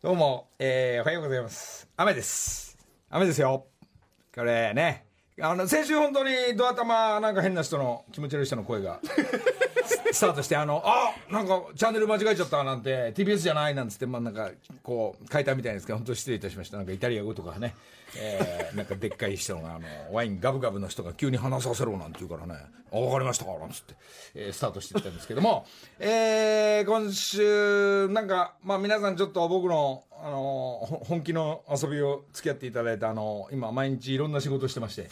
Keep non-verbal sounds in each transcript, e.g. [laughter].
どうも、えー、おはようございます。雨です。雨ですよ。これね、あの、先週本当にドア玉なんか変な人の、気持ち悪い人の声が、スタートして、あの、あなんかチャンネル間違えちゃったなんて、TBS じゃないなんつって、まあなんか、こう、書いたみたいですけど、本当失礼いたしました。なんかイタリア語とかね、えー、なんかでっかい人が、あの、ワインガブガブの人が急に話させろなんて言うからね、あ、わかりましたかなんつって、えー、スタートしていったんですけども、えー、今週、なんか、まあ皆さんちょっと僕の、あの、本気の遊びを付き合っていただいて、あの、今毎日いろんな仕事してまして、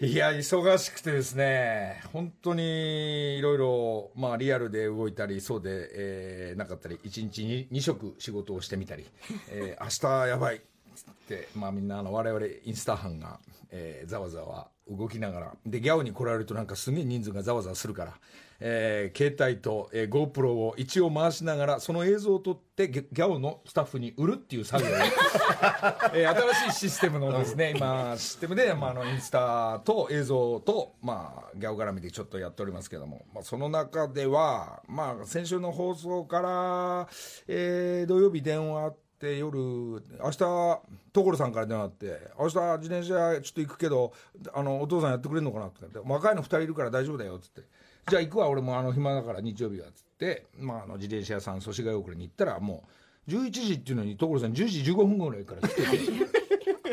いや、忙しくてですね、本当にいろいろ、まあリアルで動いたり、そうで、えーなかったり、1日に2食仕事をしてみたり、えー明日やばいっつって、まあみんなあの我々インスタ班が、えーざわざわ動きながら、で、ギャオに来られるとなんかすげえ人数がざわざわするから、えー携帯と、えー GoPro を一応回しながら、その映像を撮ってギャギャオのスタッフに売るっていう作業を。[laughs] えー新しいシステムのですね、今、システムで、まあ、あの、インスタと映像と、まあ、ギャオ絡みでちょっとやっておりますけども、まあ、その中では、まあ、先週の放送から、えー土曜日電話あって、夜、明日、所さんから電話あって、明日自転車ちょっと行くけど、あの、お父さんやってくれるのかなって言って、若いの二人いるから大丈夫だよ、つって。じゃあ行くわ、俺もあの、暇だから日曜日は、つって、まあ、あの、自転車屋さん、祖師ヶ谷遅れに行ったら、もう、11時っていうのに所さん10時15分ぐらいから来てて。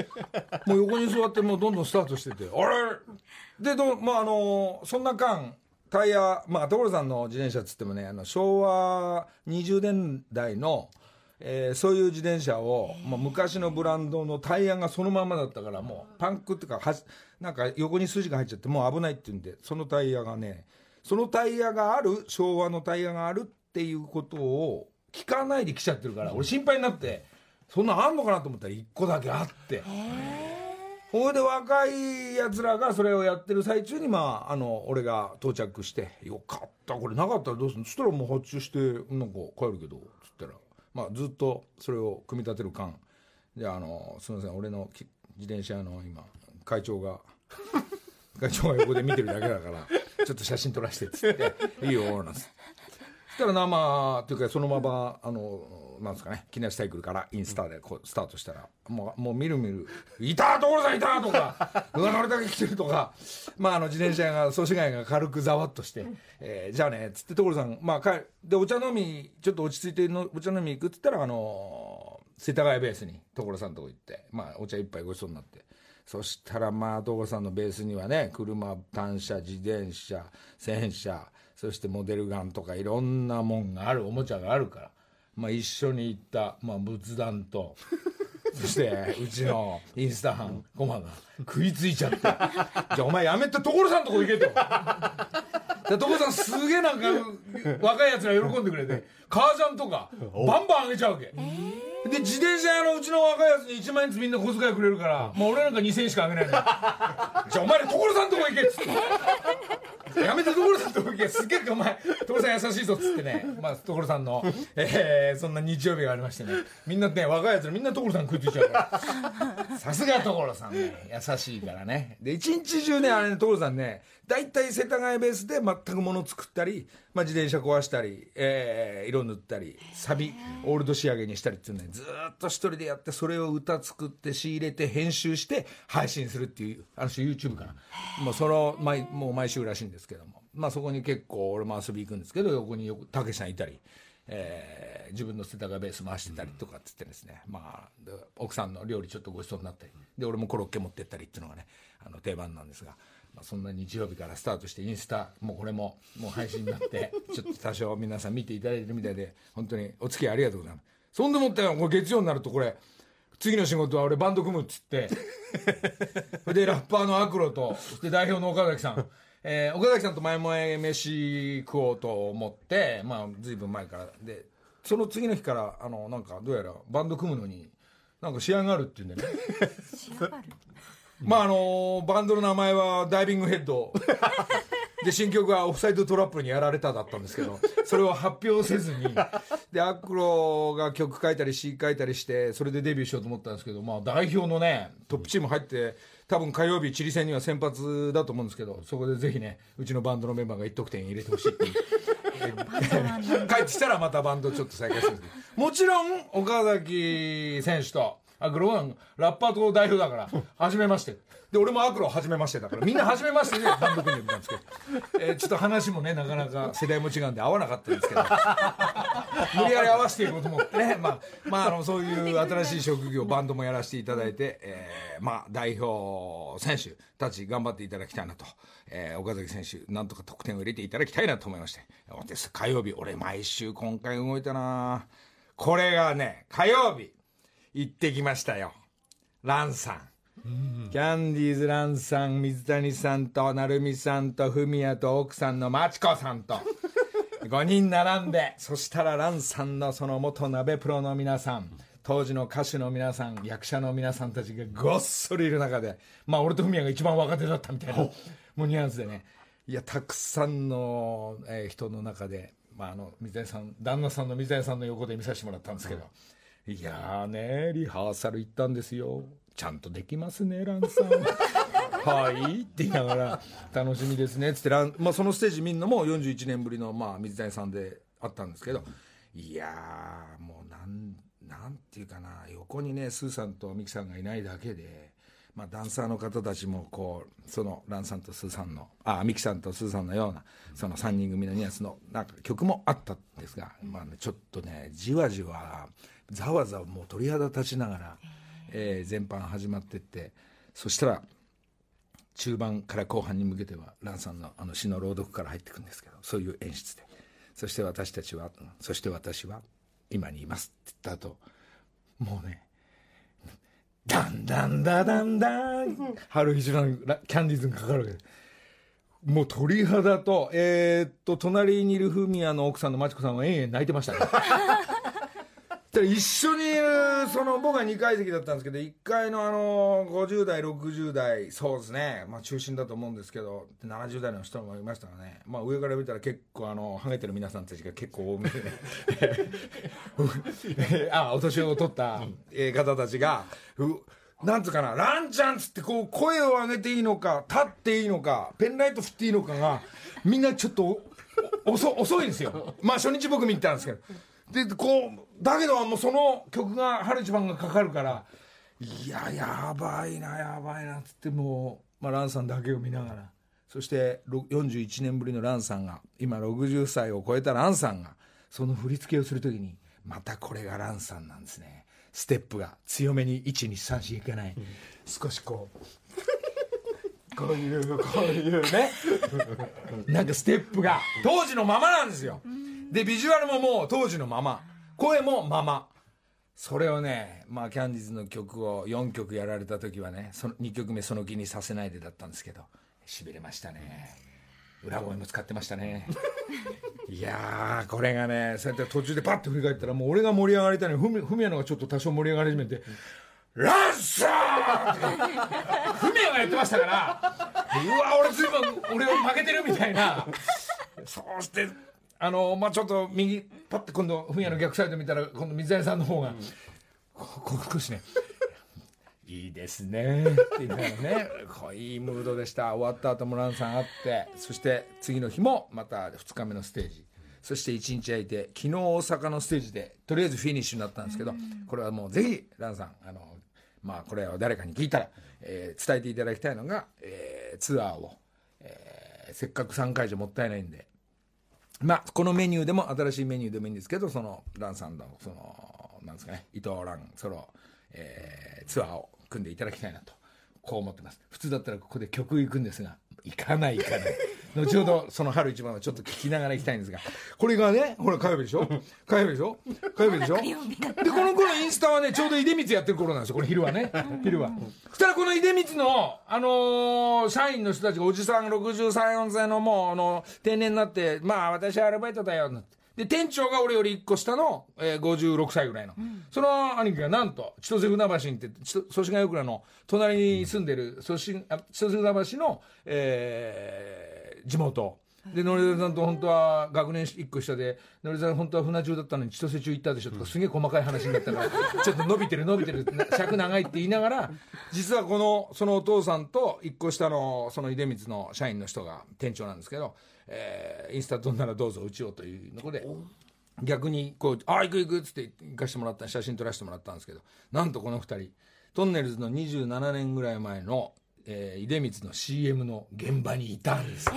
[laughs] もう横に座ってもうどんどんスタートしてて。あれ？でどまああのそんな間タイヤまあ所さんの自転車っつってもねあの昭和20年代のえーそういう自転車を、まあ、昔のブランドのタイヤがそのままだったからもうパンクっていうかはしなんか横に筋が入っちゃってもう危ないっていうんでそのタイヤがねそのタイヤがある昭和のタイヤがあるっていうことを聞かないで来ちゃってるから俺心配になってそんなんあんのかなと思ったら1個だけあって。ほいで若いやつらがそれをやってる最中にまああの俺が到着して「よかったこれなかったらどうするの?」そしたらもう発注してなんか帰るけどつったらまあずっとそれを組み立てる間じゃああのすみません俺のき自転車の今会長が会長が横で見てるだけだからちょっと写真撮らせてっつって「いいよ」なんつって。そしたら生というかそのままあのなんですかね木梨サイクルからインスタでこうスタートしたらもうもうみるみる「いた所さんいた!」とか「[laughs] うわ乗れだけ来てる」とかまああの自転車が祖師ヶ谷が軽くざわっとして「えーじゃあね」っつって所さんまあ帰でお茶飲みちょっと落ち着いてのお茶飲み行くっつったらあの世田谷ベースに所さんとこ行ってまあお茶一杯ごちそうになって。そしたらまあ所さんのベースにはね車単車自転車戦車そしてモデルガンとかいろんなもんがあるおもちゃがあるから、まあ、一緒に行った、まあ、仏壇と [laughs] そしてうちのインスタ班コマが食いついちゃって「じゃあお前やめて所さんとこ行け」と。で所さんすげえなんか若いやつら喜んでくれて革ジャンとかバンバンあげちゃうわけ。で自転車のうちの若いやつに1万円ずつみんな小遣いくれるからもう俺なんか2000円しかあげないの。じゃあお前ら所さんとこ行けっつって。やめて所さんとこ行け。すげえお前所さん優しいぞっつってね。まあ所さんの、えーそんな日曜日がありましてね。みんなね若いやつらみんな所さん食いついちゃうから。さすが所さんね。優しいからね。で一日中ねあれね所さんね大体世田谷ベースで全く物作ったり、まあ、自転車壊したり、えー色塗ったりサビオールド仕上げにしたりっていうねずっと一人でやってそれを歌作って仕入れて編集して配信するっていうある種 YouTube かなもうその毎もう毎週らしいんです。けども、まあ、そこに結構俺も遊び行くんですけど横によくたけしさんいたり。えー自分の世田谷ベース回してたりとかっつってですね、まあ奥さんの料理ちょっとごちそうになったり。で俺もコロッケ持ってったりっていうのがねあの定番なんですが、まあ、そんな日曜日からスタートしてインスタもうこれももう配信になって [laughs] ちょっと多少皆さん見ていただいてるみたいで本当にお付き合いありがとうございます。そんでもってこれ月曜になるとこれ次の仕事は俺バンド組むっつって。そ [laughs] れでラッパーのアクロとそして代表の岡崎さん、えー岡崎さんと前々飯食おうと思ってまあ随分前から。でその次の日からあのなんかどうやらバンド組むのになんか試合があるっていうんでね。[laughs] まああのバンドの名前はダイビングヘッド。で新曲はオフサイドトラップにやられただったんですけどそれを発表せずに。でアクロが曲書いたり詩書いたりしてそれでデビューしようと思ったんですけど、まあ、代表のねトップチーム入って多分火曜日チリ戦には先発だと思うんですけどそこでぜひねうちのバンドのメンバーが1得点入れてほしいっていう。帰ってきたらまたバンドちょっと再開するんですけど。もちろん岡崎選手とあグローンラッパーと代表だから初めまして。で俺もアクロ初めましてだからみんな初めましてでバンド組んでみたんですけど、えーちょっと話もねなかなか世代も違うんで合わなかったんですけど。[laughs] 無理やり合わせていこうと思ってね、まあ、まあ、あの、そういう新しい職業、バンドもやらせていただいて、えーまあ、代表選手たち頑張っていただきたいなと、えー岡崎選手、なんとか得点を入れていただきたいなと思いまして、火曜日、俺、毎週今回動いたな。これがね、火曜日、行ってきましたよ。ランさん。キャンディーズランさん、水谷さんと、成美さんと、フミヤと、奥さんのマチコさんと、[laughs] 5人並んで、そしたらランさんのその元鍋プロの皆さん、当時の歌手の皆さん、役者の皆さんたちがごっそりいる中で、まあ俺とフミヤが一番若手だったみたいな、もうニュアンスでね、いや、たくさんの、えー人の中で、まああの、水谷さん、旦那さんの水谷さんの横で見させてもらったんですけど、いやね、リハーサル行ったんですよ。ちゃんとできますね、ランさん。[laughs] はいって言いながら、楽しみですね、つってラン、まあ、そのステージ見るのも41年ぶりの、まあ、水谷さんであったんですけど、いや、もうなん、なんていうかな、横にね、スーさんとミキさんがいないだけで、まあ、ダンサーの方たちもこうそのランさんとスーさんのあミキさんとスーさんのようなその3人組のニュアンスのなんか曲もあったんですが、まあね、ちょっとねじわじわざわざわもう鳥肌立ちながら、えー。全般始まってってそしたら中盤から後半に向けてはランさんのあの詩の朗読から入っていくんですけどそういう演出で。そして私たちはそして私は今にいますって言った後もうねダンダンダダンダン春一番ラキャンディーズがかかるわけで。すもう鳥肌とえーっと隣にいるフミヤの奥さんのマチコさんは延々泣いてましたねで一緒にいるその僕は2階席だったんですけど1階のあの50代60代そうですね。まあ中心だと思うんですけど70代の人もいましたからね。まあ上から見たら結構あのハゲてる皆さんたちが結構多めでね。[laughs] あお年を取ったえー方たちがうなんつうかなランちゃんっつってこう声を上げていいのか立っていいのかペンライト振っていいのかがみんなちょっと遅いんですよ。まあ初日僕見に行ったんですけどでこうだけどもうその曲が春一番がかかるからいややばいなやばいなっつってもう、まあ、ランさんだけを見ながら。そして41年ぶりのランさんが今60歳を超えたランさんがその振り付けをするときにまたこれがランさんなんですね。ステップが強めに1234いかない、少しこう [laughs] こういうこういうね。なんかステップが当時のままなんですよ。でビジュアルももう当時のまま。声もまま。それをねまあキャンディーズの曲を4曲やられた時はねその2曲目その気にさせないでだったんですけどしびれましたね。裏声も使ってましたね。[laughs] いやーこれがねそうやって途中でパッと振り返ったらもう俺が盛り上がりたいのにふみやのがちょっと多少盛り上がり始めて「ランサー!」ふみやがやってましたからうわ俺ずいぶん俺負けてるみたいな。そうしてあのまあちょっと右パッて今度ふみやの逆サイド見たら今度水谷さんの方が、ここ少しね。[laughs] いいですね。って言いながらねこういいムードでした。終わった後もランさんあってそして次の日もまた2日目のステージ。そして1日空いて昨日大阪のステージでとりあえずフィニッシュになったんですけどこれはもうぜひランさんあのまあこれを誰かに聞いたら、えー伝えていただきたいのが、えーツアーを、えーせっかく3会場もったいないんでまあ、このメニューでも新しいメニューでもいいんですけどそのランさんのそのなんですかね伊藤ランソロ、えーツアーを組んでいただきたいなとこう思ってます。普通だったらここで曲行くんですが行かない行かない後ほどその春一番をちょっと聞きながら行きたいんですが。これがねほら火曜日でしょ？火曜日でしょ？火曜日でしょ？でこの頃インスタはねちょうど出光やってる頃なんですよこれ昼はね。昼は。そしたらこの出光のあのー社員の人たちがおじさん63、4歳のもうあの定年になってまあ私はアルバイトだよなんてで店長が俺より1個下の、えー、56歳ぐらいの、その兄貴がなんと千歳船橋にって千祖師ヶ谷倉の隣に住んでる祖師あ千歳船橋の、えー地元。でのりざさんと本当は学年1個下でのりざさん本当は船中だったのに千歳中行ったでしょとかすげえ細かい話になったから [laughs] ちょっと伸びてる伸びてるな尺長いって言いながら実はこのそのお父さんと1個下のその出光の社員の人が店長なんですけど、えーインスタ撮んならどうぞうちをというので逆にこう「あ行く行く」っつって行かしてもらった写真撮らせてもらったんですけどなんとこの2人トンネルズの27年ぐらい前の、えー、出光の CM の現場にいたんです、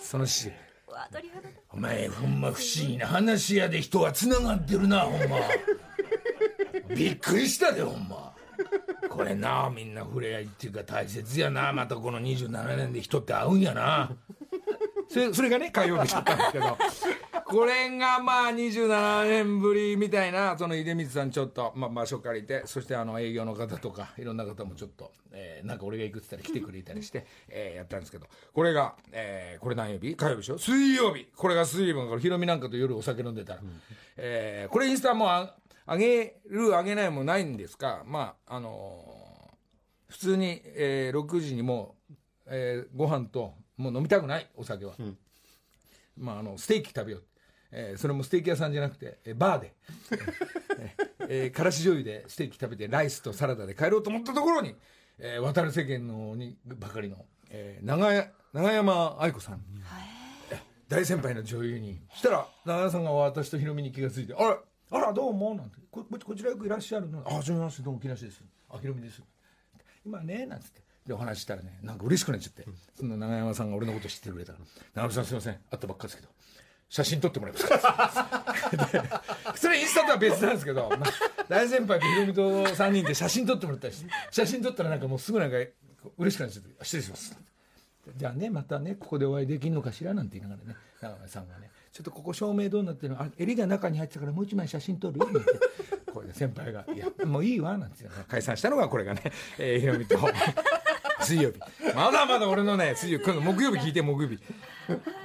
そのしうわ鳥肌だお前ほんま不思議な話やで人はつながってるなほんま。[laughs] びっくりしたでほんま。これなみんな触れ合いっていうか大切やなまたこの27年で人って会うんやなそれそれがね火曜日だったんですけど。[laughs] これがまあ27年ぶりみたいなその出光さんちょっと、まあ、場所借りてそしてあの営業の方とかいろんな方もちょっと、えーなんか俺が行くって言ったら来てくれたりして、えーやったんですけど。これが、えーこれ何曜日？火曜日でしょ？水曜日。これが水曜日。これヒロミなんかと夜お酒飲んでたら、えーこれインスタもうあ上げる上げないもないんですか？まああのー普通に、えー6時にもう、えーご飯ともう飲みたくないお酒は、まあ、あのステーキ食べよう、えーそれもステーキ屋さんじゃなくて、えーバーで、えーえーからし醤油でステーキ食べてライスとサラダで帰ろうと思ったところに、えー渡る世間のにばかりの、えー長屋長山愛子さん、大先輩の女優に。したら長山さんが私とヒロミに気がついて「あらあらどうも」なんて。こ「ここちらよくいらっしゃるの?」「あはじめましてどうも木梨です」「あヒロミです」今ねなんつってでお話ししたらねなんか嬉しくなっちゃって、その長山さんが俺のこと知ってくれたから「長山さんすいません。会ったばっかですけど。写真撮ってもらえますか? [laughs] で」それインスタとは別なんですけど、まあ大先輩とヒロミと3人で写真撮ってもらったりして。写真撮ったらなんかもうすぐなんか嬉しくなっちゃって「失礼します」じゃあねまたねここでお会いできるのかしらなんて言いながらね長山さんがね「ちょっとここ照明どうなってるの？あ襟が中に入ってたからもう一枚写真撮る?」なんて。これで先輩が「いやもういいわ」なんて解散したのがこれがね、えー、ひろみと水曜日。まだまだ俺のね水曜日木曜日聞いて木曜日。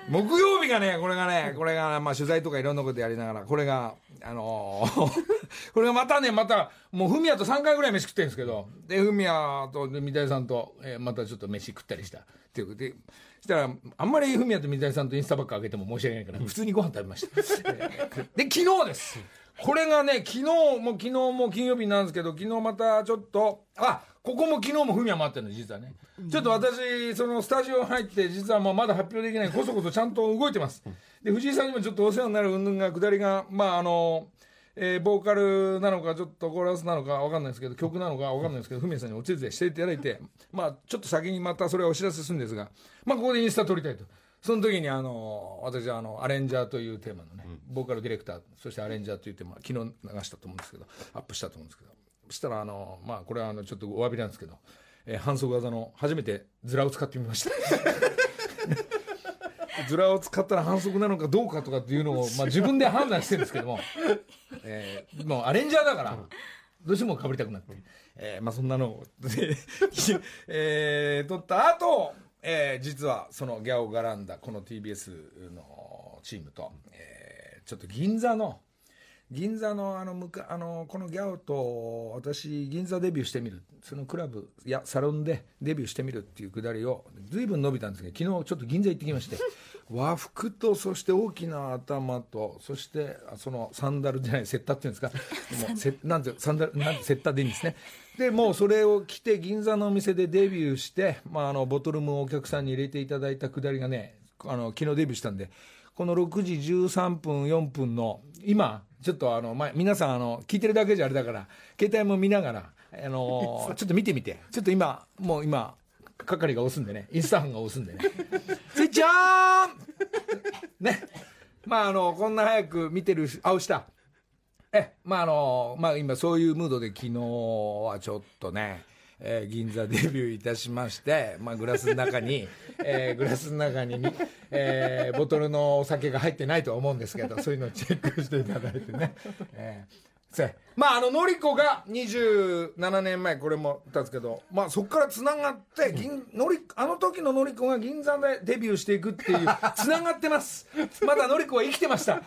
木曜日がねこれがねこれがまあ取材とかいろんなことやりながらこれがあのー [laughs] これがまたねまたもうフミヤと3回ぐらい飯食ってるんですけどでフミヤと三谷さんと、えーまたちょっと飯食ったりした。っていうこと。でしたらあんまりフミヤと三谷さんとインスタばっか上げても申し訳ないから普通にご飯食べました、で昨日です。これがね昨日も昨日も金曜日なんですけど昨日またちょっとあここも昨日もフミヤ回ってるの実はね。ちょっと私そのスタジオ入って実はもうまだ発表できないこそこそちゃんと動いてます。で藤井さんにもちょっとお世話になる云々が下りがまああのえーボーカルなのかちょっとコーラスなのかわかんないですけど曲なのかわかんないですけどフミヤさんにお手伝いしていただいてまあちょっと先にまたそれはお知らせするんですがまあここでインスタ撮りたいと。その時にあの私はあのアレンジャーというテーマのね、ボーカルディレクターそしてアレンジャーというテーマ昨日流したと思うんですけどアップしたと思うんですけどそしたらあのまあこれはあのちょっとお詫びなんですけど、えー反則技の初めてズラを使ってみました。[laughs] ズラを使ったら反則なのかどうかとかっていうのを、まあ、自分で判断してるんですけども、えーもうアレンジャーだからどうしてもかぶりたくなって、えーまあ、そんなのを、で [laughs] えー撮った後、えー実はそのギャオがらんだこの TBS のチームと、えーちょっと銀座の銀座のあのむかあのこのギャオと私銀座デビューしてみる。そのクラブいやサロンでデビューしてみるっていうくだりを随分伸びたんですけど昨日ちょっと銀座行ってきまして [laughs] 和服とそして大きな頭とそしてあそのサンダルじゃないセッタっていうんですか。[laughs] もうせなんてサンダルなんてセッタでいいんですね。でもうそれを着て銀座のお店でデビューして、まあ、あのボトルもお客さんに入れていただいたくだりがねあの昨日デビューしたんでこの6時13分4分の今ちょっとあの、まあ、皆さんあの聞いてるだけじゃあれだから携帯も見ながらあの [laughs] ちょっと見てみて。ちょっと今もう今係が押すんでね。インスタ班が押すんでね。[laughs] スイッチオン!ね。まああのこんな早く見てる青下えまああのまあ今そういうムードで昨日はちょっとね、えー銀座デビューいたしまして、まあ、グラスの中に、えーグラスの中に、えーボトルのお酒が入ってないとは思うんですけどそういうのをチェックしていただいてね、えーまああののりこが27年前これも経つけど、まあ、そこからつながって銀のりあの時ののりこが銀座でデビューしていくっていうつながってます。まだのりこは生きてました。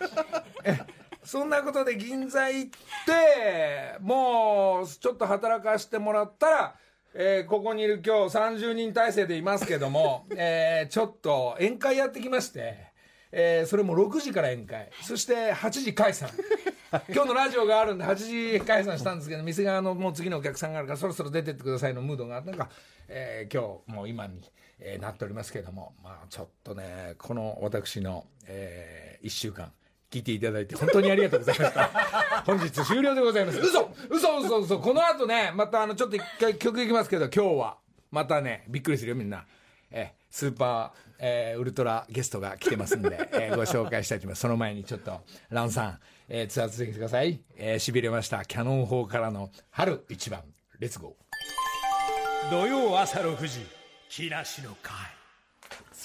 そんなことで銀座行ってもうちょっと働かしてもらったら、えーここにいる今日30人体制でいますけども、[laughs] えーちょっと宴会やってきまして、えーそれも6時から宴会、そして8時解散。[laughs] 今日のラジオがあるんで8時解散したんですけど店側のもう次のお客さんがあるからそろそろ出てってくださいのムードがなんか、えー今日もう今に、えーなっておりますけれどもまあちょっとねこの私の、え1週間聞いていただいて本当にありがとうございました。[laughs] 本日終了でございます。嘘嘘嘘嘘。この後ねまたあのちょっと一回曲いきますけど今日はまたねびっくりするよみんな。えースーパー、えーウルトラゲストが来てますんで、えーご紹介したいと思います。その前にちょっとランさん、えーツアー続けてください。えーしびれました。キャノン砲からの春一番。レッツゴー。土曜朝6時木梨の会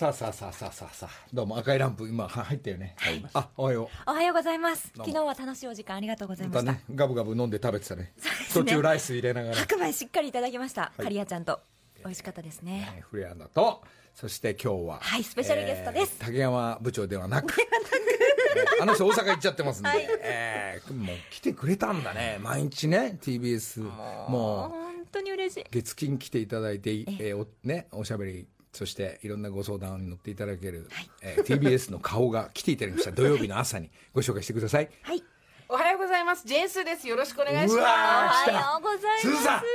さあさあさあさあさあさあ。どうも赤いランプ今は入ったよね、あおはよおはようございます。昨日は楽しいお時間ありがとうございうました。またねガブガブ飲んで食べてたね。すね。途中ライス入れながら。白米しっかりいただきました。い。カリアちゃんと。美味しかったですね。えーフレアナと。そして今日ははいスペシャルゲストです。えー竹山部長ではなく。えー [laughs] あの人大阪行っちゃってますんで、はい。えーもう来てくれたんだね。毎日ね TBS もう本当に嬉しい。月金来ていただいて、えーおね、おしゃべりそしていろんなご相談に乗っていただける、えー TBS の顔が来ていただきました土曜日の朝にご紹介してくださいはい。おはようございます。ジェーンスーです。よろしくお願いしまー来たおはようございます。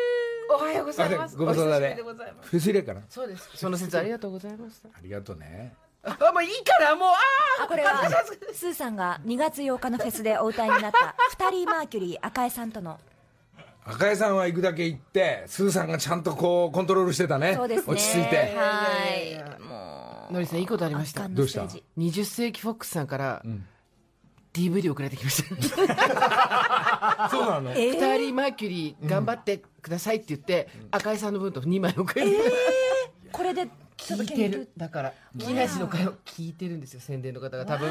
おはようございます。ご無沙汰ででございます。フェス入れかな？そうです。その説ありがとうございました。ありがとうねあ、もういいから、もう、ああこれはスーさんが2月8日のフェスでお歌いになった二人マーキュリー赤江さんとの赤江さんは行くだけ行ってスーさんがちゃんとこうコントロールしてたね。そうですね。落ち着いて。はい。もあ。のりさん、いいことありました。どうした？のステージ。20世紀フォックスさんから、DVD 送られてきました。そうなの？え二人マーキュリー頑張ってくださいって言って、赤井さんの分と2枚送られてこれでちょっと聞いてる。だから、木梨の会を聞いてるんですよ、宣伝の方が多分。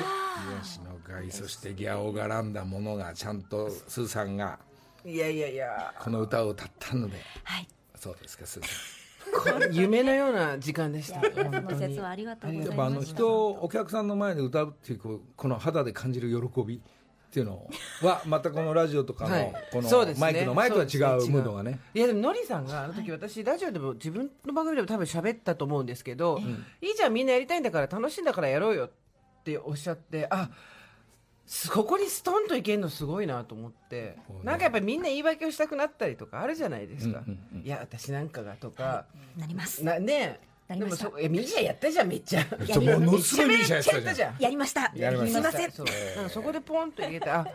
東の会そしてギャオがらんだものがちゃんとスーさんがいやいやいや、この歌を歌ったので。はい。そうですかスーさん。これ夢のような時間でした。そ本当に。の説はありがとうございやっぱあのます人お客さんの前で歌うっていうこうこの肌で感じる喜びっていうのはまたこのラジオとかのはい。このそうですね。マイクの前とは違そうムードがね。いやでものりさんがあの時私ラジオでも自分の番組でも多分喋ったと思うんですけど、いいじゃんみんなやりたいんだから楽しいんだからやろうよっておっしゃってあすここにストンといけるのすごいなと思って、なんかやっぱりみんな言い訳をしたくなったりとかあるじゃないですか、うんうんいや私なんかがとか、なります。なねなりました。でもそえミーシャやったじゃんめっちゃ。ものすごいミーシャやってたじゃんめっちゃやったじゃん。やりました。やりました。すいません。そう。うんそこでポンと入れてあ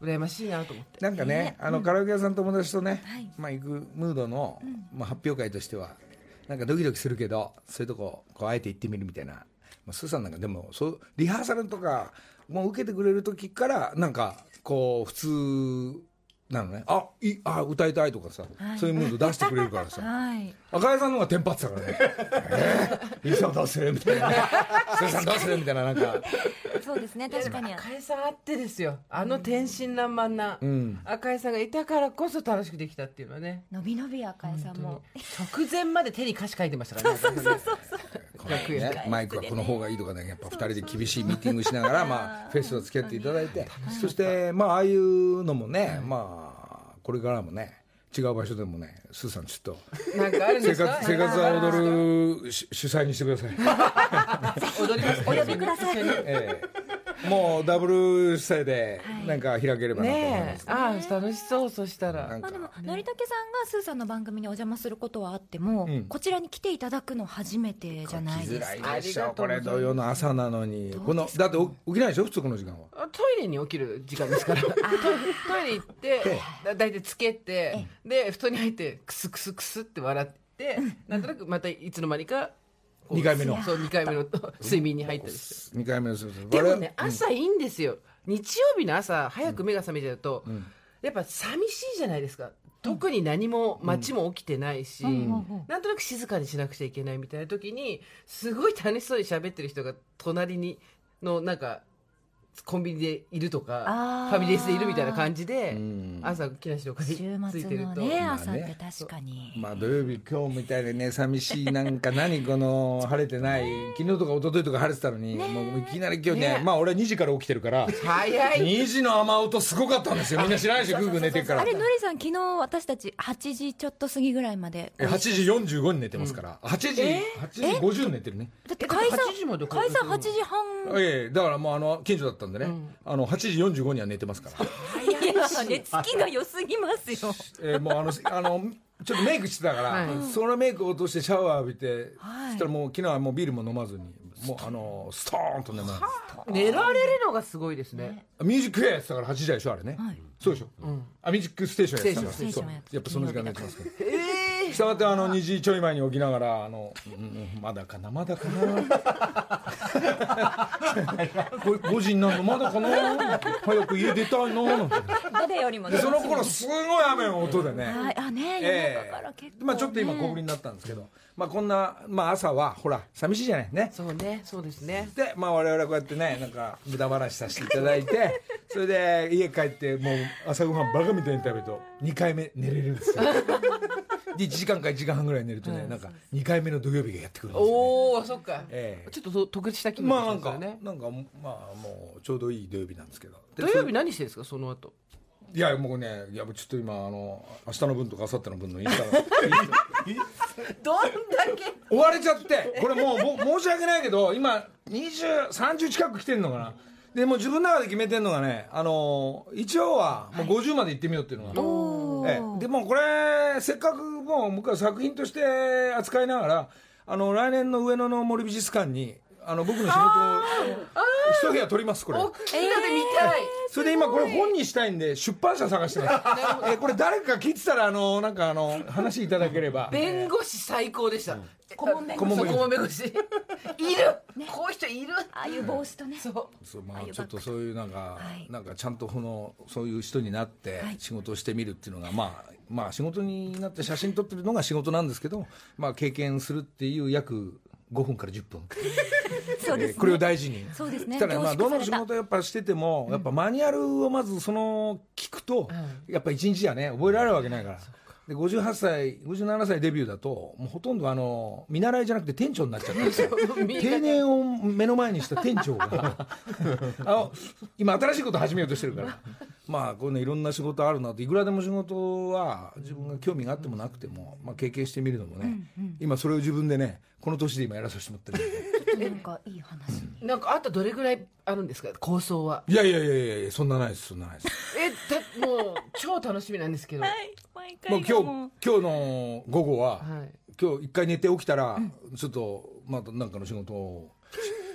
羨ましいなと思って。なんかね、あのカラオケ屋さん友達とね、はい。まあ行くムードの、まあ発表会としてはなんかドキドキするけどそういうとここうあえて行ってみるみたいな、まあ、スーさんなんかでもそうリハーサルとかもう受けてくれる時からなんかこう普通なのね。あいあ歌いたいとかさ、はい。そういうムード出してくれるからさ。はい。赤井さんの方がテンパってたからね「えー、いいさんどうする?」みたいな。ね「スーさんどうする?」みたいななんか。そうですね確かに。赤井さんあってですよ。あの天真爛漫な、うん。赤井さんがいたからこそ楽しくできたっていうのはね。のびのび赤江さんも。直前まで手に歌詞書いてましたからね。そうそうそうこのね、マイクはこの方がいいとかねやっぱ2人で厳しいミーティングしながら、[laughs] まあ、フェスを付き合っていただいて。そしてまあああいうのもね、まあこれからもね違う場所でもねスーさんちょっとなんかあるんで生すか？活生活は踊るし主催にしてください、[laughs] 踊ります。お呼びください。ええ、[laughs] もうダブル主催でなんか開ければなと思いまねす、え。ああ楽しそうそしたら。なんか。まあでものりたけさんがスーさんの番組にお邪魔することはあっても、うん。こちらに来ていただくの初めてじゃないですか。らいでしょこれ土曜の朝なのに。このだって起きないでしょ？普通この時間は。あトイレに起きる時間ですから。[laughs] トイレ行ってだ大体つけてで布団に入ってクスクスクスって笑ってなんとなくまたいつの間にかこう二回目の。そう2回目の睡眠に入ったりして。2回目のでもね朝いいんですよ、日曜日の朝早く目が覚めちゃうと、やっぱ寂しいじゃないですか。特に何も街も起きてないし、なんとなく静かにしなくちゃいけないみたいな時にすごい楽しそうに喋ってる人が隣にのなんかコンビニでいるとかファミレスでいるみたいな感じでん。朝木梨の会週つい末てると、のねまあ朝ってね確かに、まあ土曜日今日みたいでね寂しいなんか何この晴れてない。昨日とか一昨日とか晴れてたのに、もういきなり今日ねね。まあ俺は2時から起きてるから。早い。2時の雨音すごかったんですよ。みんな知らないでしょ？グーグー寝てるから。あれのりさん昨日私たち8時ちょっと過ぎぐらいまでえ8時45に寝てますから、8時8時50に寝てるね。だって解散8時まで解散8時半。ええだからもうあの近所だったんでね、あの8時45には寝てますから。いや [laughs] 寝つきが良すぎますよ。えーもうあのあのちょっとメイクしてたから、はい。そのメイクを落としてシャワー浴びて、はい。そしたらもう昨日はもうビールも飲まずにもうあのストーンと眠る寝られるのがすごいですね。ミュージックフェアやってたから8時台でしょあれね、はいそうでしょ、あミュージックステーションやってた。やっぱその時間寝てますからえしたがってあの2時ちょい前に起きながらあの、うんうんまだかなまだかな。5, 時になるのまだかな早く家出たいななんて。誰よりもでその頃すごい雨の音でね、はい。あね夜え。中から結構、ね。まあちょっと今小降りになったんですけど、まあこんな、まあ朝はほら寂しいじゃないね。そうね。そうですね。でまあ我々はこうやってねなんか無駄話させていただいてそれで家帰ってもう朝ごはんバカみたいに食べると2回目寝れるんですよ。[laughs] で1時間か1時間半ぐらい寝るとねなんか2回目の土曜日がやってくるんですよ、ね、おおそっか、ええ。ちょっとと特別した気分まあなんか、ですよね。なんかまあもうちょうどいい土曜日なんですけど。で土曜日何してるんですか？その後。いやもうねいやちょっと今あの明日の分とか明後日の分のインスタが。[laughs] どんだけ？追われちゃってこれもうぼ申し訳ないけど今2030近く来てんのかなでもう自分の中で決めてんのがねあの一応はもう50まで行ってみようっていうのが、おええ。でもこれせっかくもう僕は作品として扱いながらあの来年の上野の森美術館にあの僕の仕事を一部屋取りますこれ。大きいので見たい、それで今これ本にしたいんで出版社探してます。えこれ誰か聞いてたらあのなんかあの話いただければ。弁護士最高でした、顧問弁護士そう顧問弁護士人いる。ああいう帽子とね。そう。そうまあちょっとそういうなんか、はい。なんかちゃんとこのそういう人になってはい。仕事をしてみるっていうのが、まあまあ仕事になって写真撮ってるのが仕事なんですけど、まあ経験するっていう約5分から10分、[laughs] そうですね。えーこれを大事に。そうですね。ただまあどの仕事やっぱしてても、やっぱマニュアルをまずその聞くと、やっぱ一日じゃね覚えられるわけないから。で58歳57歳デビューだともうほとんどあの見習いじゃなくて店長になっちゃったんですよ。[laughs] 定年を目の前にした店長が。[laughs] あの今新しいこと始めようとしてるから。まあこういうのいろんな仕事あるなっていくらでも仕事は自分が興味があってもなくても、まあ、経験してみるのもね、今それを自分でねこの年で今やらさせてもらってるんでなんかいい話。なんかあとどれぐらいあるんですか？構想は。いやいやいやいやいやそんなないです。そんなないです。えだもう超楽しみなんですけど、はい。毎もう。今日今日の午後は、はい。今日一回寝て起きたら、ちょっとまた何かの仕事を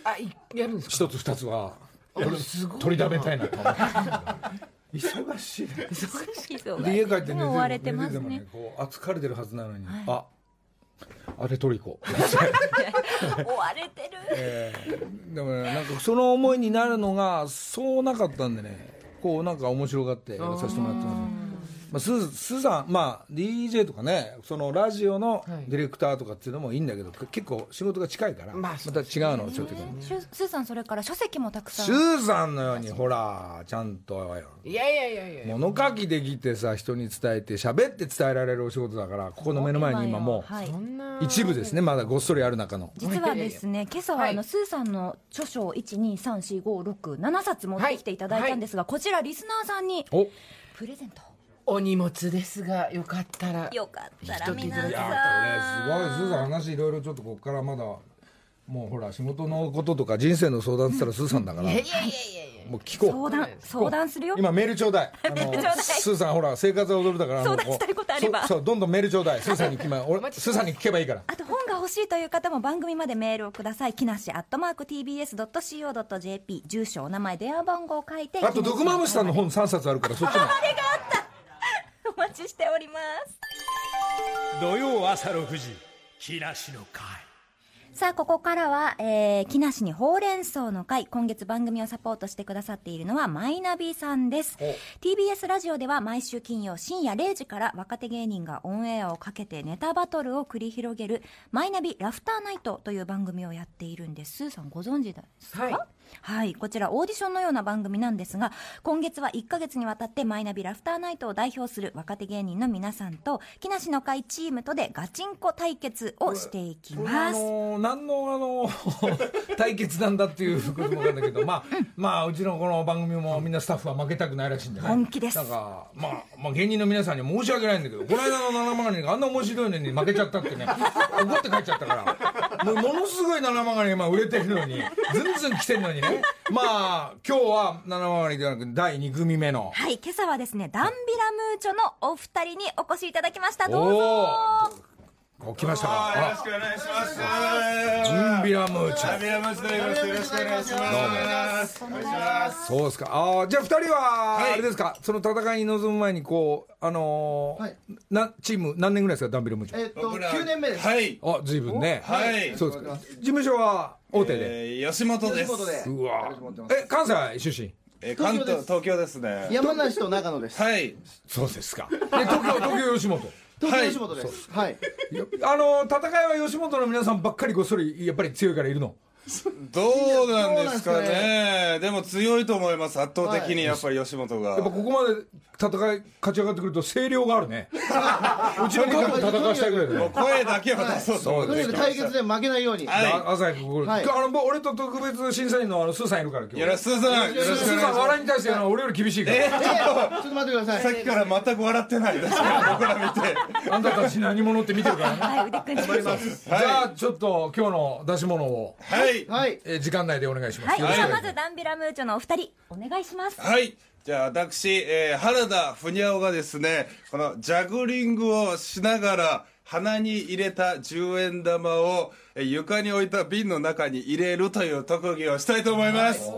あいやるんですか？一つ二つは取りすごいな。取りだめたいなと思って。[laughs] 忙しい。忙で家帰って寝て追われてます寝てもねこうあ疲れてるはずなのに、ああれ取り行こう追われてる。えーでもねなんかその思いになるのがそうなかったんでね。こうなんか面白がってやらさせてもらってますまあ、スースーさん、まあ、DJ とかねそのラジオのディレクターとかっていうのもいいんだけど、結構仕事が近いから、まあまた違うのをちょっと、スーさんそれから書籍もたくさん。スーさんのようにほらちゃんといやいやいやいや物書きできてさ人に伝えて喋って伝えられるお仕事だからここの目の前に今もはい、そんな。う一部ですねまだごっそりある中の。実はですね今朝はあの、はい。スーさんの著書を1234567冊持ってきていただいたんですが、こちらリスナーさんにお。プレゼントお荷物ですがよかったら。よかったら皆さんいすごいスーさん話いろいろちょっとここからまだもうほら仕事のこととか人生の相談って言ったらスーさんだから。いやいやいやいやいや。もう聞こう。相談相談するよ。今メールちょうだい。メールちょうだい。[laughs] スーさんほら生活は踊るだから相談したいことあれば。そうそうどんどんメールちょうだい。スーさんに今俺スーさんに聞けばいいから。あと本が欲しいという方も番組までメールをください。木梨アットマーク TBS.CO.JP 住所お名前電話番号を書いて。あとドクマムシさんの本3冊あるからそっちも。[laughs] お待ちしております。土曜朝6時木梨の会。さあここからは、えー、木梨にほうれん草の会。今月番組をサポートしてくださっているのはマイナビさんです。TBS ラジオでは毎週金曜深夜0時から若手芸人がオンエアをかけてネタバトルを繰り広げるマイナビラフターナイトという番組をやっているんです。スーさんご存知ですか、はいはい、こちらオーディションのような番組なんですが、今月は1ヶ月にわたってマイナビラフターナイトを代表する若手芸人の皆さんと、木梨の会チームとでガチンコ対決をしていきます。の何のあの [laughs] 対決なんだっていうこともわかんないけど、まあ、まあうちのこの番組もみんなスタッフは負けたくないらしいんでね。本気です。なんか、まあ、まあ芸人の皆さんには申し訳ないんだけどこの間の七曲りがあんな面白いのに負けちゃったってね怒って帰っちゃったから。もうものすごい七曲りがまあ売れてるのにずんずん来てるのにねまあ今日は七曲りではなく第2組目のはい、今朝はですね、ダンビラムーチョのお二人にお越しいただきました。どうぞ。お来ましたかよろしくお願いします。ジンビラムーチョアビラムチと言います。よろしくお願いします。お願いします。そうですか。ああ、じゃあ二人は、はいあれですか、その戦いに臨む前に、こう、あのーはいな、チーム何年ぐらいですか、ダンビルムーチョ。えっと、僕ら9年目です。はい。あ、ずいぶんね。はい。そうですか。事務所は大手で。えー吉本です。ということで、うわえ、関西出身？えー関東、東東京ですね。山梨と長野です。はい。そうですか。で、東京、東京吉本。東京吉本です。はい。いやあのー戦いは吉本の皆さんばっかりごっそり、やっぱり強いからいるの？[laughs] どうなんですかね。でも強いと思います。圧倒的にやっぱり吉本が。やっぱここまで戦い、勝ち上がってくると声量があるね。[laughs] うちの加藤戦わしたいぐらいだもうね。声だけは出そうと思ってとにかく対決で負けないように。はいあ朝日ここ、はいあのもう俺と特別審査員のあのスーさんいるから今日よろしくさん、よろしくお願いしスーさんま笑いに対してあの俺より厳しいから、えーちょっと待ってくださす。さっい。きから全く笑ってないですから、僕ら見て。あんたたち何者って見てるからねはい、腕組んでます。じゃあちょっと今日の出し物を、はい。はい。えー時間内でお願いします、はい、じゃあまずダンビラムーチョのお二人、お願いします。はい。じゃあ私、えー原田ふにゃおがですね、このジャグリングをしながら、鼻に入れた10円玉をえー床に置いた瓶の中に入れるという特技をしたいと思います。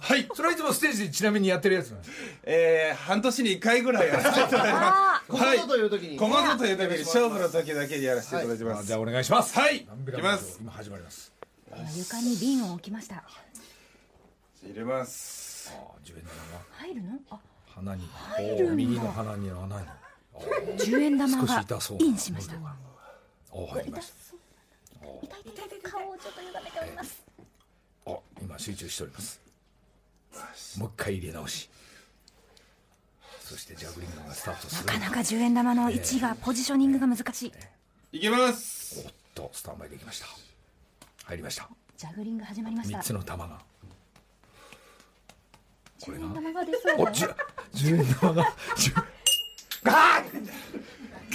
はい。それはいつもステージでちなみにやってるやつなんですえー半年に1回ぐらいやらせていただきまここぞという時に。す。ここぞという時に勝負の時だけにやらせていただきます。じゃあお願いしますはい。いきます。今始まります床に瓶を置きました。入れます。あー10円入るの？あ、鼻にるんだおー右の鼻にの穴に。10円玉少しが痛そう。インしました。おー入りまし痛い痛い痛い。顔をちょっと歪めております。たあ今集中しております。もう一回入れ直し。そしてジャグリングがスタートする。なかなか10円玉の位置が、ポジショニングが難しい。いきます。おっとスタンバイできました入りましたジャグリング始まりました3。つの玉が10円玉が出そうだよ。おじゅ10円玉が？10あ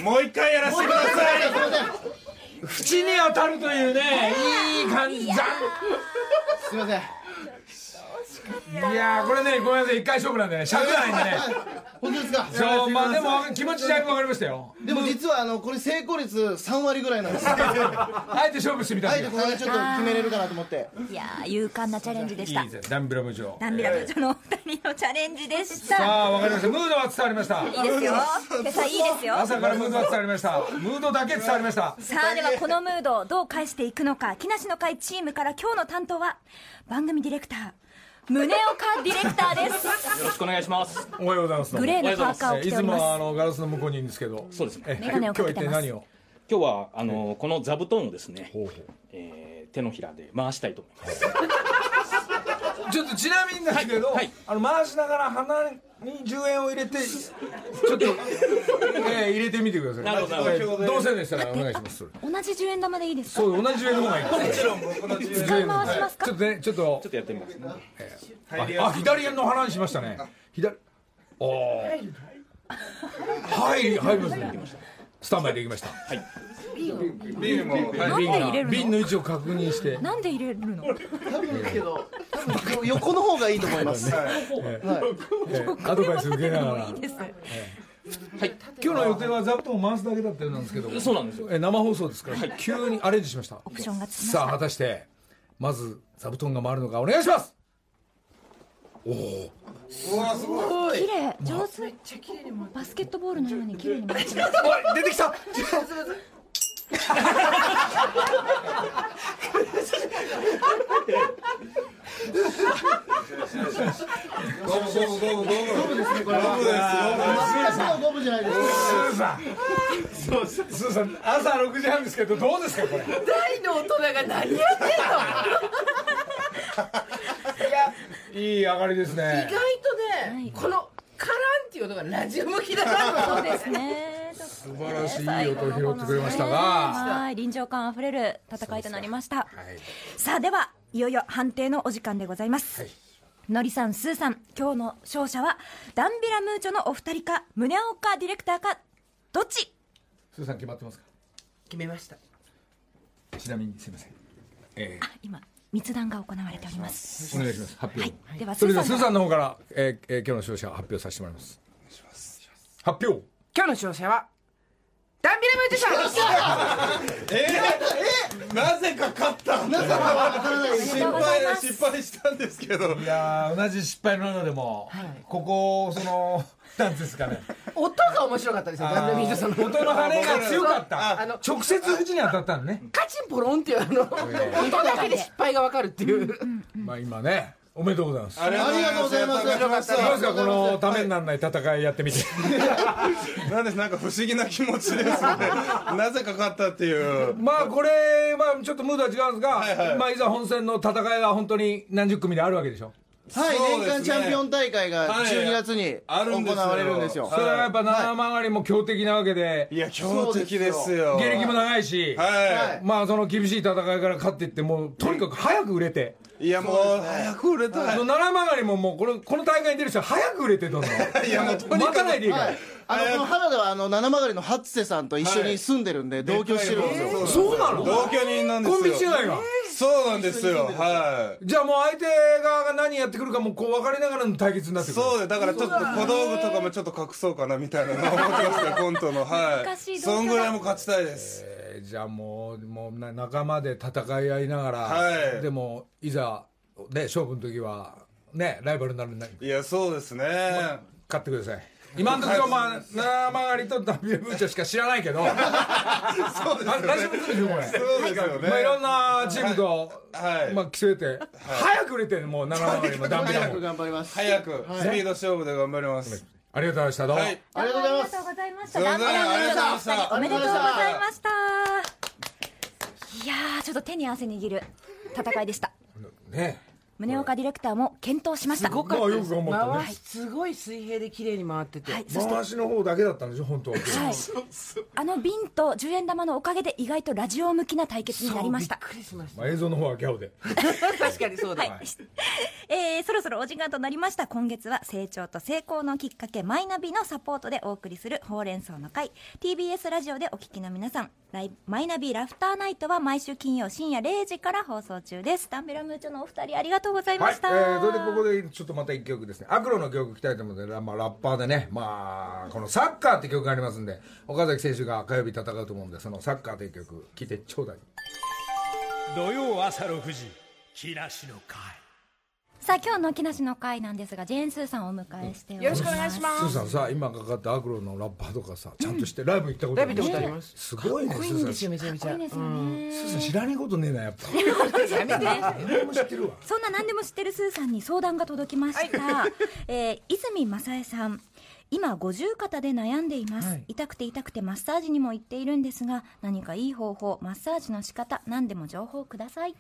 もう一回やらせてください。ー [laughs] 縁に当たるというねいい感じすいません。いやーこれねごめんなさい一回勝負なんでね尺ないんでね [laughs] 本当ですか？そうまあでも気持ちだいぶ分かりましたよでも実はあのこれ成功率3割ぐらいなんです。あ [laughs] あえて勝負してみたんでえてこれちょっと決めれるかなと思って。いやー、勇敢なチャレンジでしたいい。ですねダンビラムーチョダンビラムーチョのお二人のチャレンジでした。さあ分かりましたムードは伝わりましたいいですよ。今朝いいですよ。朝からムードは伝わりましたムードだけ伝わりましたさあではこのムードをどう返していくのか木梨の会チームから今日の担当は番組ディレクター宗岡ディレクターです。よろしくお願いします。おはようございます。グレーのパーカーをえいつ着ております。もあのガラスの向こうにいるんですけど。そうですね。え眼鏡をかけてます。今日は一体何を？今日はあのこの座布団をですね、ほうほえー手のひらで回したいと思います。う。ちょっとちなみにですけど、はいはいあの回しながら鼻に10円を入れて [laughs] ちょっと、えー入れてみてください。なるほどなるど。うせでしたらお願いしますそれ。同じ10円玉でいいですか？そう同じ10円の方がいいです。もちろん僕の自由使い回しますかちょっとねちょっと。ちょっとやってみます。ね。ああ左の鼻にしましたね。左。おおはい。入りますねスタンバイできました。ビールも、なんで入れるの瓶の位置を確認してなんで入れるの多分ですけど、多分横の方がいいと思います。アドバイス受けながらです今日の予定は座布団を回すだけだったようなんですけどそうなんですよ。え生放送ですから急にアレンジしましたオプションがつきましさあ果たしてまず座布団が回るのかお願いしますおお綺麗上手バスケットボールのように綺麗に回ってますおい出てきたゴムゴムゴムゴム五分ですねこれは。全くの五分じゃないです。スーさんスーさん朝6時半ですけどどうですかこれ大の大人が何やってんのいい上がりです意ね外とね、このカランっていうのがラジオ向きだなと [laughs] そうですね。素晴らしい音を拾ってくれましたが。はい。臨場感あふれる戦いとなりました。はいさあではいよいよ判定のお時間でございます、はい。のりさん、スーさん、今日の勝者は、ダンビラムーチョのお二人か、宗岡ディレクターか、どっち？スーさん決まってますか？決めました。ちなみにすいません。えあ、今、密談が行われております。ーお願いします。発表。はい、では、それではスーさんのの方から、えーえー今日の勝者発表させてもらいます。発表。今日の勝者はダンビラムーチョさんなぜか勝った。なぜかわからない。です失敗失敗したんですけど。いやー同じ失敗の中でも、ここそのなんですかね。音が面白かったですよダンビラムーチョさんの。音の跳ねが強かった。あの直接口に当たったのね、カチンポロンっていうあの [laughs] 音だけで失敗がわかるっていう。まあ今ねおめでとうございます。ありありがとうございます。どうですかこのためにならない戦いやってみて。[laughs] なんですなんか不思議な気持ちですね。[laughs] なぜか勝ったっていう。まあこれまあちょっとムードは違うんですが、はいはい。まあいざ本戦の戦いが本当に何十組であるわけでしょはい年間チャンピオン大会がはい。12月にあるんですよ。行われるんですよ。それはやっぱ七曲りも強敵なわけで、いや強敵ですよ。芸歴も長いし、はまあその厳しい戦いから勝っていってもうとにかく早く売れて、いいやもう早く売れたい。その七曲りももうこのこの大会に出る人は早く売れてどんどんいやもう待たないでいいから、はい。あのこの原田はあの七曲りの初瀬さんと一緒に住んでるんで同居してるんですよ。そうなの？同居人なんですよ。コンビ違いがそうなんですよ。はじゃあもう相手側が何やってくるかもこう分かりながらの対決になっいてくる。そうでだからちょっと小道具とかもちょっと隠そうかなみたいなの思ってますねコントのは難しいいそんぐらいも勝ちたいです。えーじゃあもうもうな仲間で戦い合いながら、はい。でもいざね勝負の時はねライバルになるんだ。いやそうですね。勝ってください今のところまあ七曲りとダビルブーチョしか知らないけど。そうですよね。大丈夫ですよこれそうですよね。まあいろんなチームと、はい。まあ競えて、早く売れてもう七曲りもダンビラ早くも頑張ります。早くスピード勝負で頑張ります。ありがとうございました。どうも、はい。ありがとうございますありがとうございました。ダンビラムのお二人あおめでとうございました。いやー、ちょっと手に汗握る戦いでした。ね宗岡ディレクターも検討しました。すごかったです。まあよく頑張ったね。回しすごい水平で綺麗に回ってて、はい、回しの方だけだったんでしょ本当は、はい、あの瓶と10円玉のおかげで意外とラジオ向きな対決になりました。そうびっくりしましまあ、映像の方はギャオで。た確かにそうだ、はい、えーそろそろお時間となりました。今月は成長と成功のきっかけマイナビのサポートでお送りするほうれん草の会。TBS ラジオでお聞きの皆さんライマイナビラフターナイトは毎週金曜深夜0時から放送中です。ダンベラムーチョのお二人ありがとうございました、はい、えー、それでここでちょっとまた一曲ですね。アクロの曲聴きたいと思うので、まあ、ラッパーでねまあこの「サッカー」って曲がありますんで岡崎選手が火曜日戦うと思うんでその「サッカー」という曲聴いてちょうだい。土曜朝6時木梨の会さあ今日の木梨の会なんですがジェーン・スーさんをお迎えしております。よろしくお願いします。スーさんさ今かかったアクロのラッパーとかさちゃんとしてライブ行ったことライブ行ったことあります。すごいねかっこいいんですよめちゃめちゃ。スーさん知らねえことねえなやっぱ。やめて。俺も知ってるわそんな何でも知ってるスーさんに相談が届きました、えー泉正恵さん。今五十肩で悩んでいます、はい。痛くて痛くてマッサージにも行っているんですが何かいい方法マッサージの仕方何でも情報ください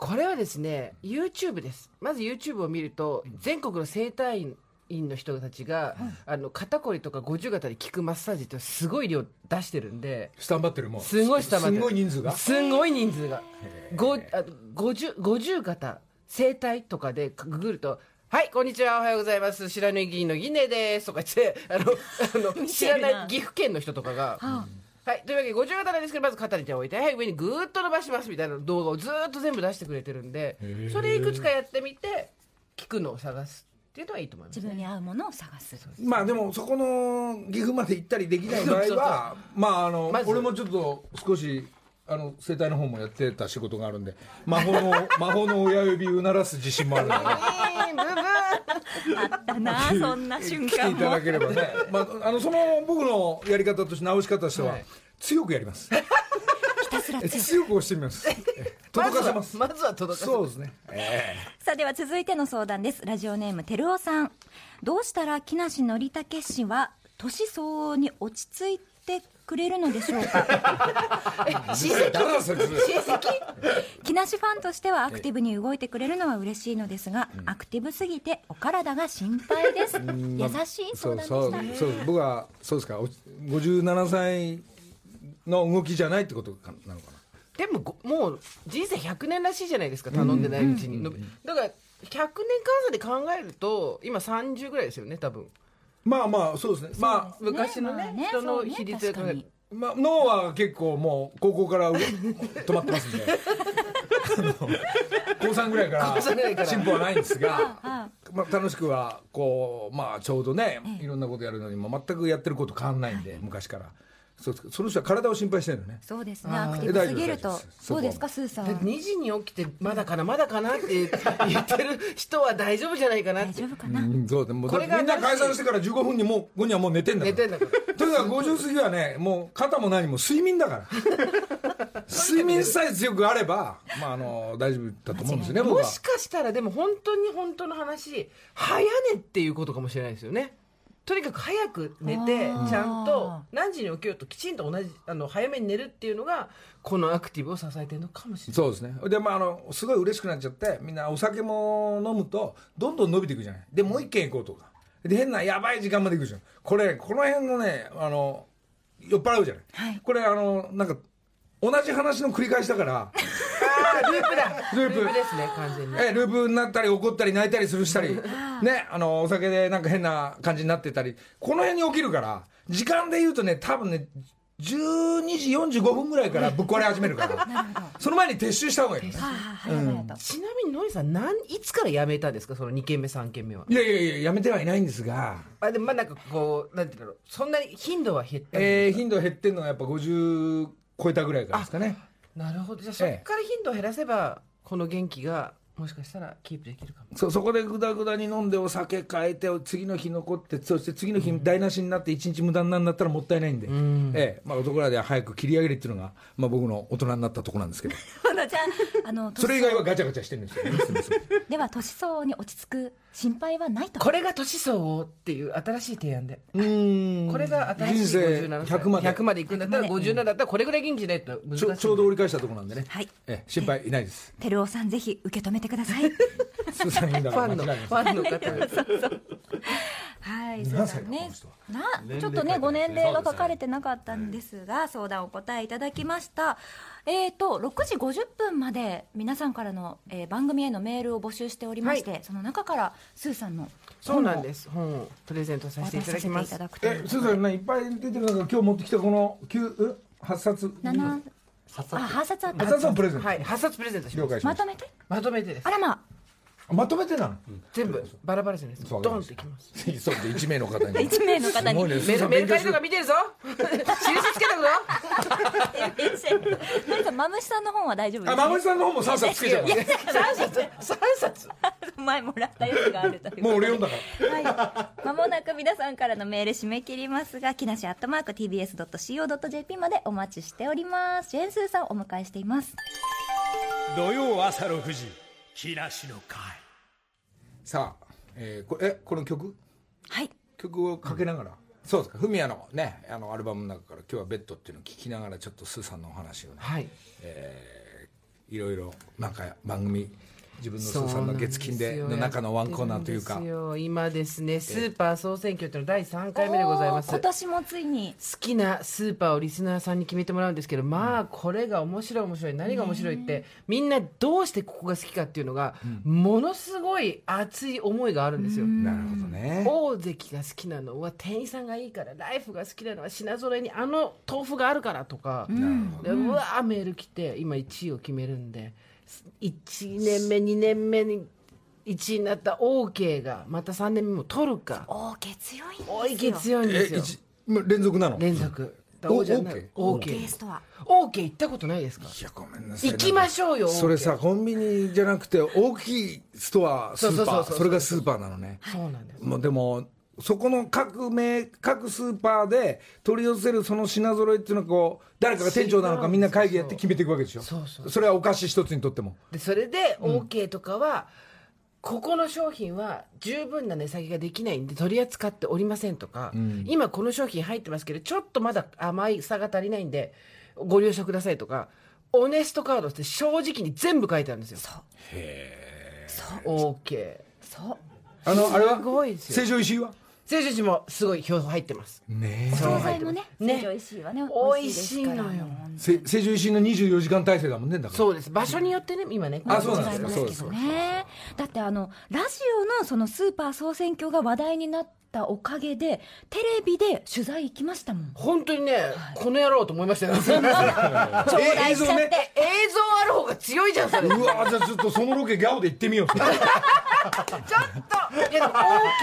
これはですね YouTube です。まず YouTube を見ると全国の整体院の人たちが、あの肩こりとか五十肩で効くマッサージってすごい量出してるんでスタンバってるもん。すごいスタンバってすごい人数が？すごい人数が。五十五十肩整体とかでググるとはい、こんにちは、おはようございます。白縫議員のギネです。とか言って、あの、あの、[laughs] 知らない岐阜県の人とかが、はい、というわけで、50型なんですけど、まず肩に手を置いて、はい、上にぐーっと伸ばしますみたいな動画をずーっと全部出してくれてるんで、それいくつかやってみて、聞くのを探すっていうのはいいと思います。自。分に合うものを探す。まあでもそこの岐阜まで行ったりできない場合はまああのまず俺もちょっと少しあの生態の方もやってた仕事があるんで魔法の [laughs] 魔法の親指うならす自信もあるので、ね、あったなそんな瞬来ていただければね、まあ、あのその僕のやり方として直し方としては、はい。強くやりますひたすらえ強く強く押してみますえ届かせますまずは届かせそうですね、えさあでは続いての相談ですラジオネームてるおさんどうしたら木梨憲武氏は年相応に落ち着いてくれるのでしょうか？[laughs] 親戚？木梨ファンとしてはアクティブに動いてくれるのは嬉しいのですが、アクティブすぎてお体が心配です。優しい相談でそうそう。したそう僕はそうですか。お57歳の動きじゃないってことかなのかな。でもごもう人生100年らしいじゃないですか頼んでないうちに、だから100年換算で考えると今30ぐらいですよね多分まあまあそうですね。まあ昔のね,、人の比率で考える確かに。まあ、脳は結構もう高校からう [laughs] 止まってますんで。[laughs] 高3ぐらいから高三ぐらいから。進歩はないんですがあまあ、楽しくはこうまあちょうどねいろんなことやるのにも全くやってること変わんないんで昔からそうですその人は体を心配してるのね。そうですね。アクティブすぎると。そうですかスーさでん2時に起きてまだかなまだかなって言ってる人は大丈夫じゃないかなって。大丈夫かな、うんそう。でもうこれみんな解散してから15分にもう後にはもう寝てんだから。寝てんだから。とにかく50過ぎはねもう肩も何も睡眠だから。[laughs] 睡眠さえ強くあれば、まあ、あの大丈夫だと思うんですよね僕は。もしかしたらでも本当に本当の話早寝っていうことかもしれないですよねとにかく早く寝てちゃんと何時に起きようときちんと同じあの早めに寝るっていうのがこのアクティブを支えてるのかもしれない。そうですね。でまああのすごい嬉しくなっちゃってみんなお酒も飲むとどんどん伸びていくじゃない。でもう一軒行こうとか。で変なやばい時間まで行くじゃん。これこの辺のねあの酔っ払うじゃない、はい。これあのなんか同じ話の繰り返しだから [laughs] ループだ。ループですね完全に。えループになったり怒ったり泣いたりするしたり。ねあのお酒でなんか変な感じになってたり。この辺に起きるから時間で言うとね多分ね12時45分ぐらいからぶっ壊れ始めるから。[laughs] その前に撤収した方がいいねはあはあ早々と、ちなみにノリさんなんいつから辞めたんですか？その2軒目3軒目は。いやいやいややめてはいないんですが。あでもまあなんかこうなんていうんだろう。そんなに頻度は減ったんえー、頻度減ってんのがやっぱ50超えたぐらいからですかねなるほど。じゃあそこから頻度を減らせばこの元気がもしかしたらキープできるかも。そそこでぐだぐだに飲んでお酒変えて次の日残ってそして次の日台無しになって一日無駄になるんだったらもったいないんで、ええ。まあ、男らでは早く切り上げるっていうのが、まあ、僕の大人になったところなんですけど。[laughs] あのじゃああの [laughs] それ以外は年ガチャガチャしてるんですよ。[laughs] では年相応に落ち着く心配はないと。これが年相応っていう新しい提案で。うん。これが新しい人生57歳。100まで。100までいくんだったら100まで。57だったらこれぐらい元気じゃないと難しいちょちょうど折り返したところなんでね、はい。ええ心配いないです。照夫さんぜひ受け止めてください。[laughs] スーさん言うんだファンのファンの方はい、何歳だそうだね。この人は？な、ちょっとね、ご年齢が書かれてなかったんですが、相談お答えいただきました。えっ、と、6時50分まで皆さんからの、えー番組へのメールを募集しておりまして、その中からスーさんのそうなんです。本をプレゼントさせていただきます。えスーさんねいっぱい出てる中今日持ってきたこの9 8冊？七。あ、8冊あった。8冊をプレゼント、はい8冊プレゼントします。了解しまとめて？まとめてです。あらままとめてなの、全部バラバラじゃないです。そう。ドンといきます。そうで1名の方に。あ、1名の方に。メルメルカリとか見てるぞ。印つけたぞ。何かマムシさんの本は大丈夫ですあ、まむしさんの方も3冊つけちゃうから3冊3冊前もらったやつがあるということでもう俺読んだからはい、まもなく皆さんからのメール締め切りますが、木梨アットマーク TBS.CO.JP までお待ちしております。ジェーンスーさんをお迎えしています。土曜朝6時木梨の会さあ、えーこれえこの曲？はい。曲をかけながら、そうですか。フミヤのねあのアルバムの中から今日はベッドっていうのを聞きながらちょっとスーさんのお話をね、はい。いろいろなんか番組自分のスーさんの月金での中のワンコーナーというか。今ですねスーパー総選挙っていうの第3回目でございます。今年もついに。好きなスーパーをリスナーさんに決めてもらうんですけどまあこれが面白い面白い何が面白いってみんなどうしてここが好きかっていうのがものすごい熱い思いがあるんですよ。なるほどね。大関が好きなのは店員さんがいいからライフが好きなのは品揃えにあの豆腐があるからとか、でうわーメール来て今1位を決めるんで1年目2年目に1位になった OK がまた3年目も取るか。おー、月強いんですよ。大池強いんえですよ。連続なの？連続。お王者になる。OK OK ゲストは。OK 行ったことないですか？いやごめんなさい。行きましょうよそれ OK さコンビニじゃなくて大きいストアスーパそうそうそうそうーそれがスーパーなのね。そうなんです。もうでもそこの各名各スーパーで取り寄せるその品揃えっていうのはこう誰かが店長なのかみんな会議やって決めていくわけでしょ。そうそうそれはお菓子一つにとっても。でそれで OK とかは、ここの商品は十分な値下げができないんで取り扱っておりませんとか、今この商品入ってますけどちょっとまだ甘いさが足りないんでご了承くださいとかオネストカードって正直に全部書いてあるんですよ。そう。そう OK そう。あのあれは？すごいですよ。成城石井は？成城石井もすごい表入ってます。ねお惣菜もねね。成城石井はね美味しいのよですから。もうせ成城石井の24時間体制だもんねだから。そうです。場所によってね今ねあそうなんです違いますけかそうですどねだってあのラジオのそのスーパー総選挙が話題になったおかげでテレビで取材行きましたもん。本当にね、この野郎と思いましたよ。[laughs] [laughs] 頂戴しちゃって、映像ある方が強いじゃんうわじゃあちょっとそのロケギャオで行ってみよう。[laughs] と。いやでも OK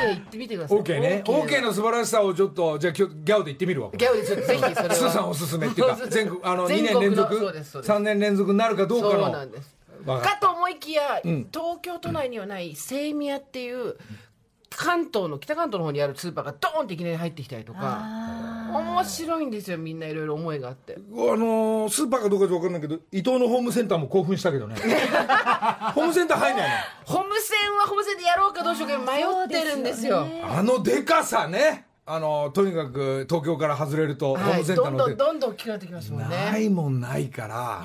言ってみてください。OK ね。OK の素晴らしさをちょっとじゃあギャオで行ってみるわギャオでちょっとぜひそれは。スーさんおすすめっていうか全国あの2全国の年連続そうですそうです。3年連続になるかどうかそうのなんです。わかと思いきや、ん。東京都内にはないセイミヤっていう関東の北関東の方にあるスーパーがドーンっていきなり入ってきたりとか。面白いんですよみんないろいろ思いがあって。あのースーパーかどうか分かんないけど伊東のホームセンターも興奮したけどね。[laughs] ホームセンター入んないホームセンはホームセンでやろうかどうしようか迷ってるんですよ。そうですのあのでかさね。あのとにかく東京から外れるとホーはい、ムセンターどんどんどんどん大きくなってきますもんね。ないもんないから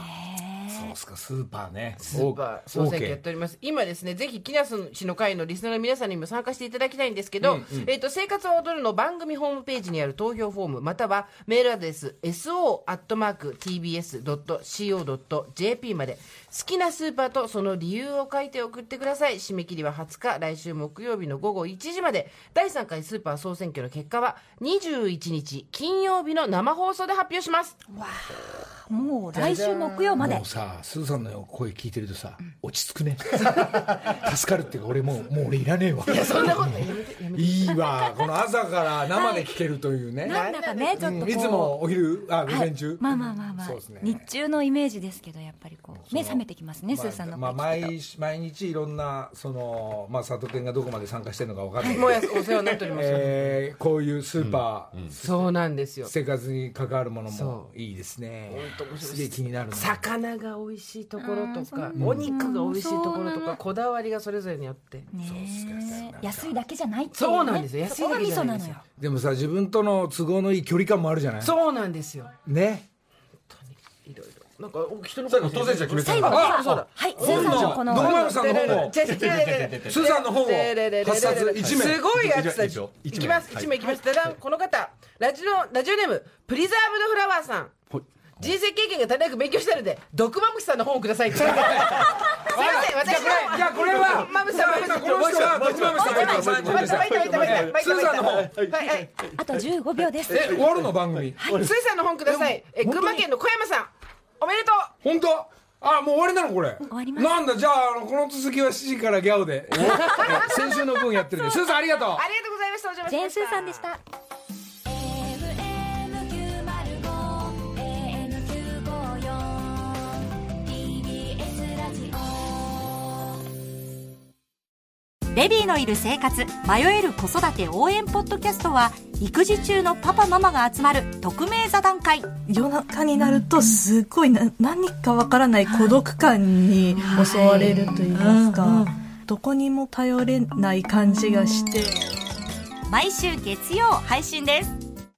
そうっすかスーパーね。スーパー総選挙やっております。今ですねぜひ木梨氏の会のリスナーの皆さんにも参加していただきたいんですけど、えっ、と生活を踊るの番組ホームページにある投票フォームまたはメールアドレス so.tbs.co.jp まで。好きなスーパーとその理由を書いて送ってください。締め切りは20日来週木曜日の午後1時まで。第3回スーパー総選挙の結果は21日金曜日の生放送で発表しますもう来週木曜まで。もうさスーさんの声聞いてるとさ落ち着くね。[laughs] 助かるっていうか俺もうもう俺いらねえわ。そんなことないいいわ。この朝から生で聞けるというね、なんだかねちょっとこう。いつもお昼あ午前中、まあまあまあまあ、そうですね。日中のイメージですけどやっぱりこう目覚めてきますね、スーさんのまあ、声聞くと。毎日毎日いろんなそのまあ佐藤君がどこまで参加してるのか分かんない。けどもうやお世話になっております、えーこういうスーパー、そうなんですよ。生活に関わるものもそいいですね。本当面白いす。げえ気になるな。魚が美味しいところとかお肉が美味しいところとかこだわりがそれぞれによって。ねえ安いだけじゃないっていう、ね、そうなんですよ。安いだけじゃないんですよ。でもさ自分との都合のいい距離感もあるじゃない？そうなんですよ。ね。いろいろなんかお人の最後当選者決めた最後はあそうだ。はいスーさんのこの。さんの本。をさんの本を8冊一名すごいやつたち。一名いきます。一名いきます。だこの方ラジオラジオネームプリザーブドフラワーさん人生経験が足りなく勉強してるんで毒マムシさんの本をくださいって。[laughs] すいません私のじゃあこれはさんさんこの人はどっちもさん。さんの本はいはいあと15秒ですえ終わるの番組スーさんの本くださいえ群馬県の小山さんおめでとう本当あもう終わりなのこれ終わりますなんだじゃあこの続きは7時からギャオで先週の分やってるんでスーさんありがとうありがとうございましたお邪魔しましたジェーンスーさんでしたベビーのいる生活迷える子育て応援ポッドキャストは育児中のパパママが集まる匿名座談会。夜中になるとすごいな何かわからない孤独感に襲われると言いますか、どこにも頼れない感じがして。毎週月曜配信です